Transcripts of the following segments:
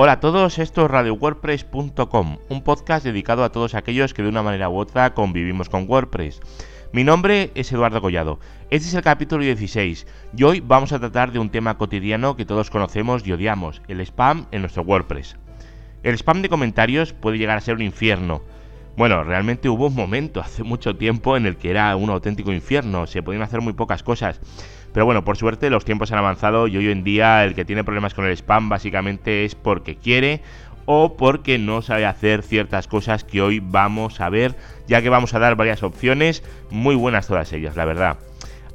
Hola a todos, esto es RadioWordPress.com, un podcast dedicado a todos aquellos que de una manera u otra convivimos con WordPress. Mi nombre es Eduardo Collado, este es el capítulo 16 y hoy vamos a tratar de un tema cotidiano que todos conocemos y odiamos, el spam en nuestro WordPress. El spam de comentarios puede llegar a ser un infierno. Bueno, realmente hubo un momento hace mucho tiempo en el que era un auténtico infierno, se podían hacer muy pocas cosas. Pero bueno, por suerte los tiempos han avanzado y hoy en día el que tiene problemas con el spam básicamente es porque quiere o porque no sabe hacer ciertas cosas que hoy vamos a ver, ya que vamos a dar varias opciones, muy buenas todas ellas, la verdad.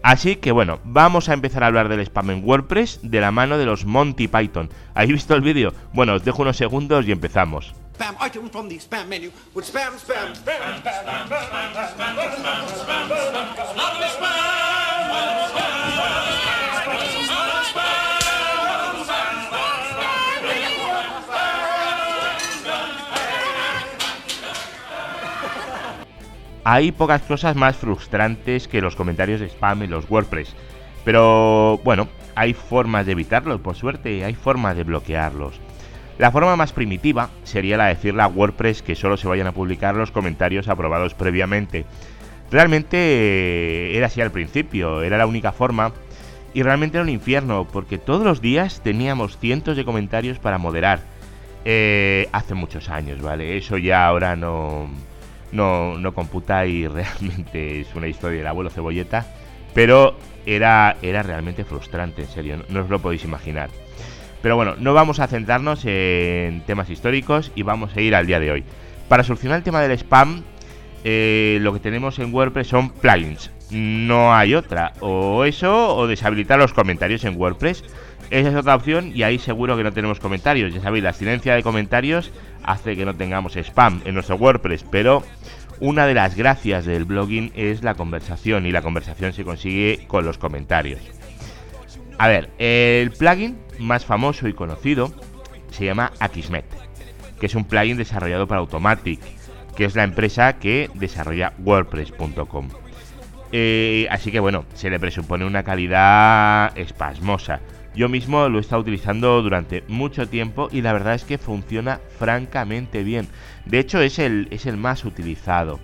Así que bueno, vamos a empezar a hablar del spam en WordPress de la mano de los Monty Python. ¿Habéis visto el vídeo? Bueno, os dejo unos segundos y empezamos. Hay pocas cosas más frustrantes que los comentarios de spam en los WordPress. Pero bueno, hay formas de evitarlos, por suerte, hay formas de bloquearlos. La forma más primitiva sería la de decirle a WordPress que solo se vayan a publicar los comentarios aprobados previamente. Realmente eh, era así al principio, era la única forma. Y realmente era un infierno, porque todos los días teníamos cientos de comentarios para moderar. Eh, hace muchos años, ¿vale? Eso ya ahora no, no, no computa y realmente es una historia del abuelo cebolleta, pero era, era realmente frustrante, en serio, no, os lo podéis imaginar. Pero bueno, no vamos a centrarnos en temas históricos y vamos a ir al día de hoy. Para solucionar el tema del spam, eh, lo que tenemos en WordPress son plugins. No hay otra. O eso, o deshabilitar los comentarios en WordPress. Esa es otra opción y ahí seguro que no tenemos comentarios. Ya sabéis, la abstinencia de comentarios hace que no tengamos spam en nuestro WordPress, pero una de las gracias del blogging es la conversación y la conversación se consigue con los comentarios. A ver, el plugin más famoso y conocido se llama Akismet, que es un plugin desarrollado para Automatic, que es la empresa que desarrolla WordPress.com. Eh, así que bueno, se le presupone una calidad espasmosa. Yo mismo lo he estado utilizando durante mucho tiempo y la verdad es que funciona francamente bien. De hecho es el, es el más utilizado.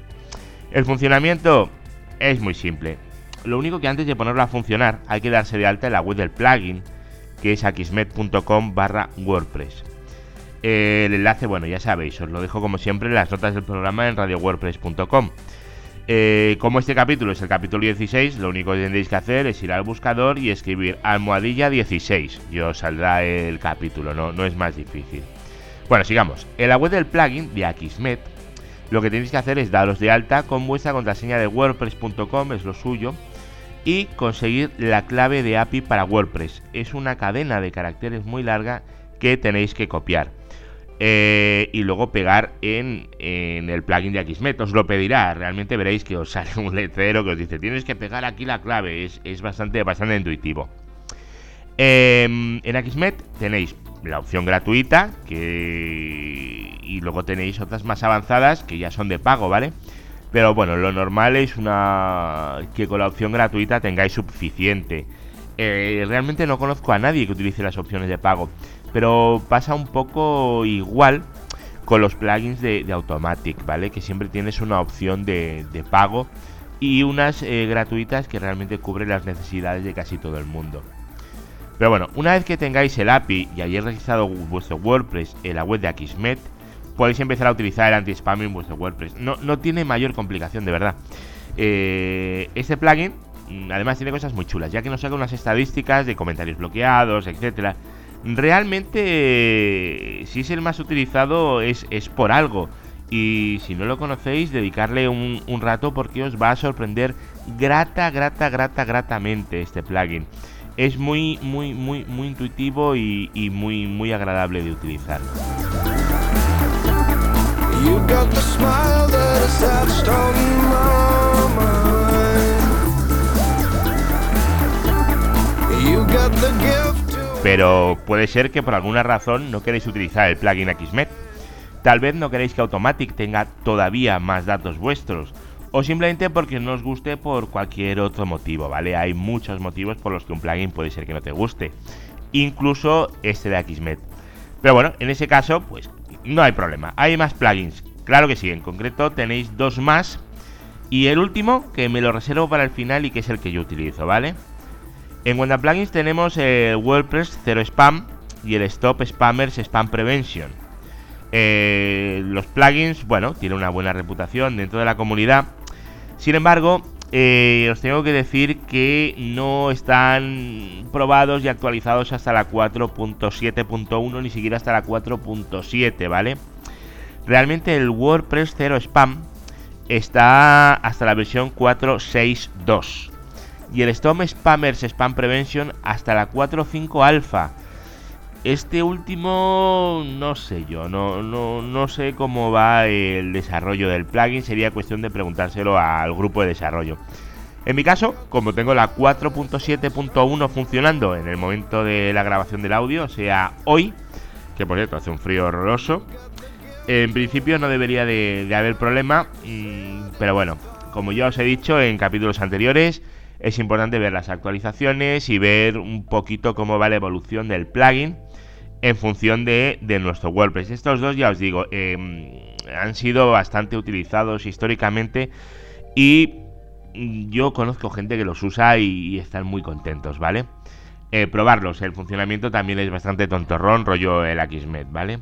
El funcionamiento es muy simple. Lo único que antes de ponerlo a funcionar hay que darse de alta en la web del plugin, que es akismet.com barra WordPress. El enlace, bueno, ya sabéis, os lo dejo como siempre en las notas del programa en radiowordpress.com. Eh, como este capítulo es el capítulo 16, lo único que tendréis que hacer es ir al buscador y escribir almohadilla 16 y os saldrá el capítulo, no, no es más difícil. Bueno, sigamos. En la web del plugin de Akismet, lo que tenéis que hacer es daros de alta con vuestra contraseña de wordpress.com, es lo suyo, y conseguir la clave de API para WordPress. Es una cadena de caracteres muy larga que tenéis que copiar. Eh, y luego pegar en, el plugin de Akismet. Os lo pedirá, realmente veréis que os sale un letrero que os dice tienes que pegar aquí la clave, es, bastante, bastante intuitivo. Em, en Akismet tenéis la opción gratuita que... y luego tenéis otras más avanzadas que ya son de pago, ¿vale? Pero bueno, lo normal es una que con la opción gratuita tengáis suficiente. Eh, realmente no conozco a nadie que utilice las opciones de pago. Pero pasa un poco igual con los plugins de, Automatic, ¿vale? Que siempre tienes una opción de, pago y unas eh, gratuitas que realmente cubren las necesidades de casi todo el mundo. Pero bueno, una vez que tengáis el API y hayáis registrado vuestro WordPress en la web de Akismet, podéis empezar a utilizar el anti-spam en vuestro WordPress. No, no, tiene mayor complicación, de verdad. Eh, este plugin, mm, además, tiene cosas muy chulas, ya que nos saca unas estadísticas de comentarios bloqueados, etcétera Realmente, si es el más utilizado, es, por algo. Y si no lo conocéis, dedicarle un, rato porque os va a sorprender grata, grata, grata, gratamente este plugin. Es muy, muy, muy, muy intuitivo y, muy, muy agradable de utilizar. Pero puede ser que por alguna razón no queréis utilizar el plugin Akismet. Tal vez no queréis que Automatic tenga todavía más datos vuestros. O simplemente porque no os guste por cualquier otro motivo, ¿vale? Hay muchos motivos por los que un plugin puede ser que no te guste. Incluso este de Akismet. Pero bueno, en ese caso, pues no hay problema. Hay más plugins. Claro que sí, en concreto tenéis dos más. Y el último, que me lo reservo para el final y que es el que yo utilizo, ¿vale? En cuanto a plugins tenemos el WordPress Zero Spam y el Stop Spammers Spam Prevention. Eh, los plugins, bueno, tienen una buena reputación dentro de la comunidad. Sin embargo, eh, os tengo que decir que no están probados y actualizados hasta la 4.7.1, ni siquiera hasta la 4.7, ¿vale? Realmente el WordPress 0 Spam está hasta la versión 4.6.2 y el Storm Spammers Spam Prevention hasta la 4.5 Alpha. Este último no sé yo, no, no, no sé cómo va el desarrollo del plugin, sería cuestión de preguntárselo al grupo de desarrollo. En mi caso, como tengo la 4.7.1 funcionando en el momento de la grabación del audio, o sea, hoy, que por cierto hace un frío horroroso, en principio no debería de, haber problema, pero bueno, como ya os he dicho en capítulos anteriores, es importante ver las actualizaciones y ver un poquito cómo va la evolución del plugin en función de, nuestro WordPress. Estos dos, ya os digo, em, han sido bastante utilizados históricamente y yo conozco gente que los usa y, están muy contentos, ¿vale? Eh, probarlos, el funcionamiento también es bastante tontorrón, rollo el Akismet, ¿vale?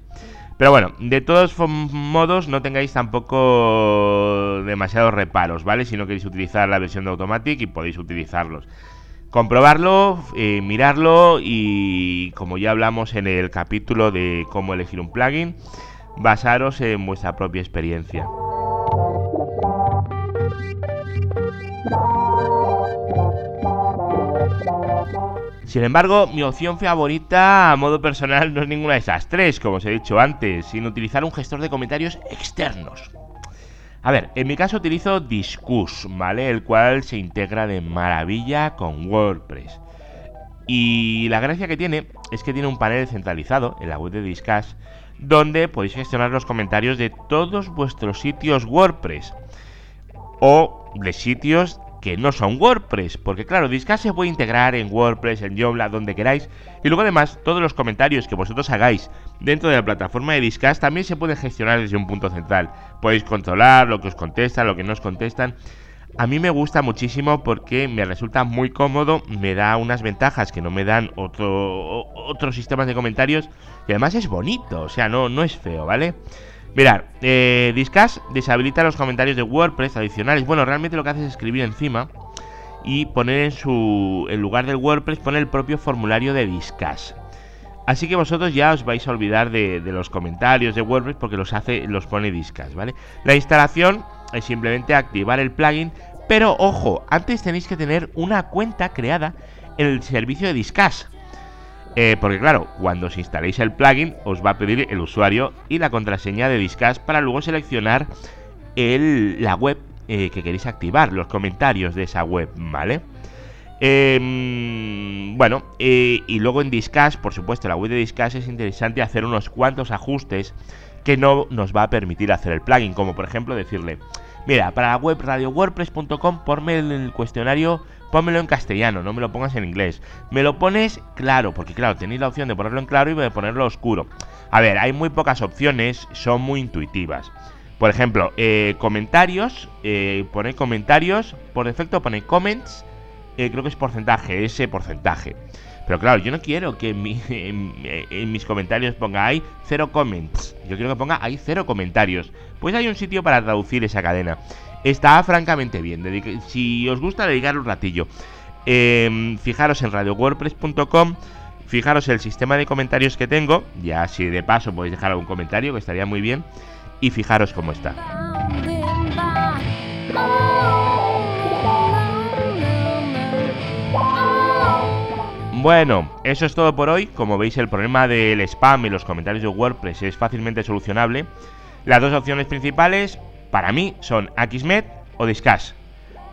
Pero bueno, de todos modos no tengáis tampoco demasiados reparos, ¿vale? Si no queréis utilizar la versión de Automatic y podéis utilizarlos comprobarlo, eh, mirarlo y como ya hablamos en el capítulo de cómo elegir un plugin, basaros en vuestra propia experiencia. Sin embargo, mi opción favorita a modo personal no es ninguna de esas tres, como os he dicho antes, sin utilizar un gestor de comentarios externos. A ver, en mi caso utilizo Discuss, ¿vale? El cual se integra de maravilla con WordPress. Y la gracia que tiene es que tiene un panel centralizado en la web de Discuss donde podéis gestionar los comentarios de todos vuestros sitios WordPress o de sitios que no son WordPress, porque claro, Discuss se puede integrar en WordPress, en Joomla, donde queráis, y luego además todos los comentarios que vosotros hagáis dentro de la plataforma de Discuss también se pueden gestionar desde un punto central. Podéis controlar lo que os contestan, lo que no os contestan. A mí me gusta muchísimo porque me resulta muy cómodo, me da unas ventajas que no me dan otro, otros sistemas de comentarios y además es bonito, o sea, no, no es feo, ¿vale? Mirad, eh, deshabilita los comentarios de WordPress adicionales. Bueno, realmente lo que hace es escribir encima y poner en su en lugar del WordPress pone el propio formulario de Discuss. Así que vosotros ya os vais a olvidar de, los comentarios de WordPress porque los hace, los pone Discuss, ¿vale? La instalación es simplemente activar el plugin, pero ojo, antes tenéis que tener una cuenta creada en el servicio de Discuss. Eh, porque claro, cuando os instaléis el plugin os va a pedir el usuario y la contraseña de Discuss para luego seleccionar la web eh, que queréis activar, los comentarios de esa web, ¿vale? Em, bueno, eh, y luego en Discuss, por supuesto, la web de Discuss es interesante hacer unos cuantos ajustes que no nos va a permitir hacer el plugin, como por ejemplo decirle, mira, para la web radiowordpress.com ponme el cuestionario pónmelo en castellano, no me lo pongas en inglés. Me lo pones claro, porque claro, tenéis la opción de ponerlo en claro y de ponerlo oscuro. A ver, hay muy pocas opciones, son muy intuitivas. Por ejemplo, eh, comentarios, eh, pone comentarios, por defecto pone comments, eh, creo que es porcentaje, ese porcentaje. Pero claro, yo no quiero que en, en, mis comentarios ponga hay cero comments. Yo quiero que ponga hay cero comentarios. Pues hay un sitio para traducir esa cadena está francamente bien. si os gusta, dedicar un ratillo. Em, fijaros en radiowordpress.com. Fijaros el sistema de comentarios que tengo. Ya si de paso podéis dejar algún comentario, que estaría muy bien. Y fijaros cómo está. Bueno, eso es todo por hoy. Como veis, el problema del spam y los comentarios de WordPress es fácilmente solucionable. Las dos opciones principales, para mí son Akismet o Discuss,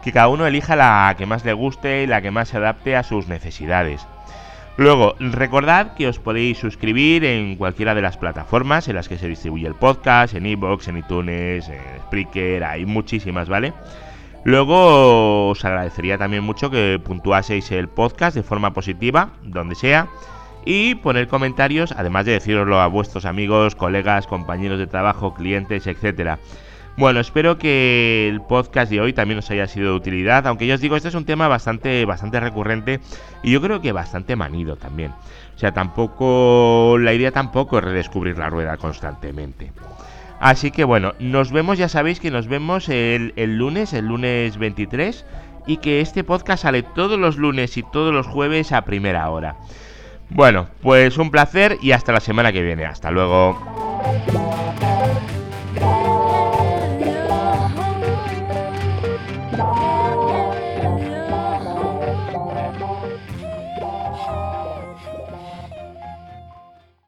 que cada uno elija la que más le guste y la que más se adapte a sus necesidades. Luego, recordad que os podéis suscribir en cualquiera de las plataformas en las que se distribuye el podcast, en iVoox, en iTunes, en Spreaker, hay muchísimas, ¿vale? Luego os agradecería también mucho que puntuaseis el podcast de forma positiva, donde sea, y poner comentarios, además de deciroslo a vuestros amigos, colegas, compañeros de trabajo, clientes, etcétera. Bueno, espero que el podcast de hoy también os haya sido de utilidad, aunque ya os digo, este es un tema bastante, bastante recurrente y yo creo que bastante manido también. O sea, tampoco, la idea tampoco es redescubrir la rueda constantemente. Así que bueno, nos vemos, ya sabéis que nos vemos el, el lunes, el lunes 23, y que este podcast sale todos los lunes y todos los jueves a primera hora. Bueno, pues un placer y hasta la semana que viene. Hasta luego.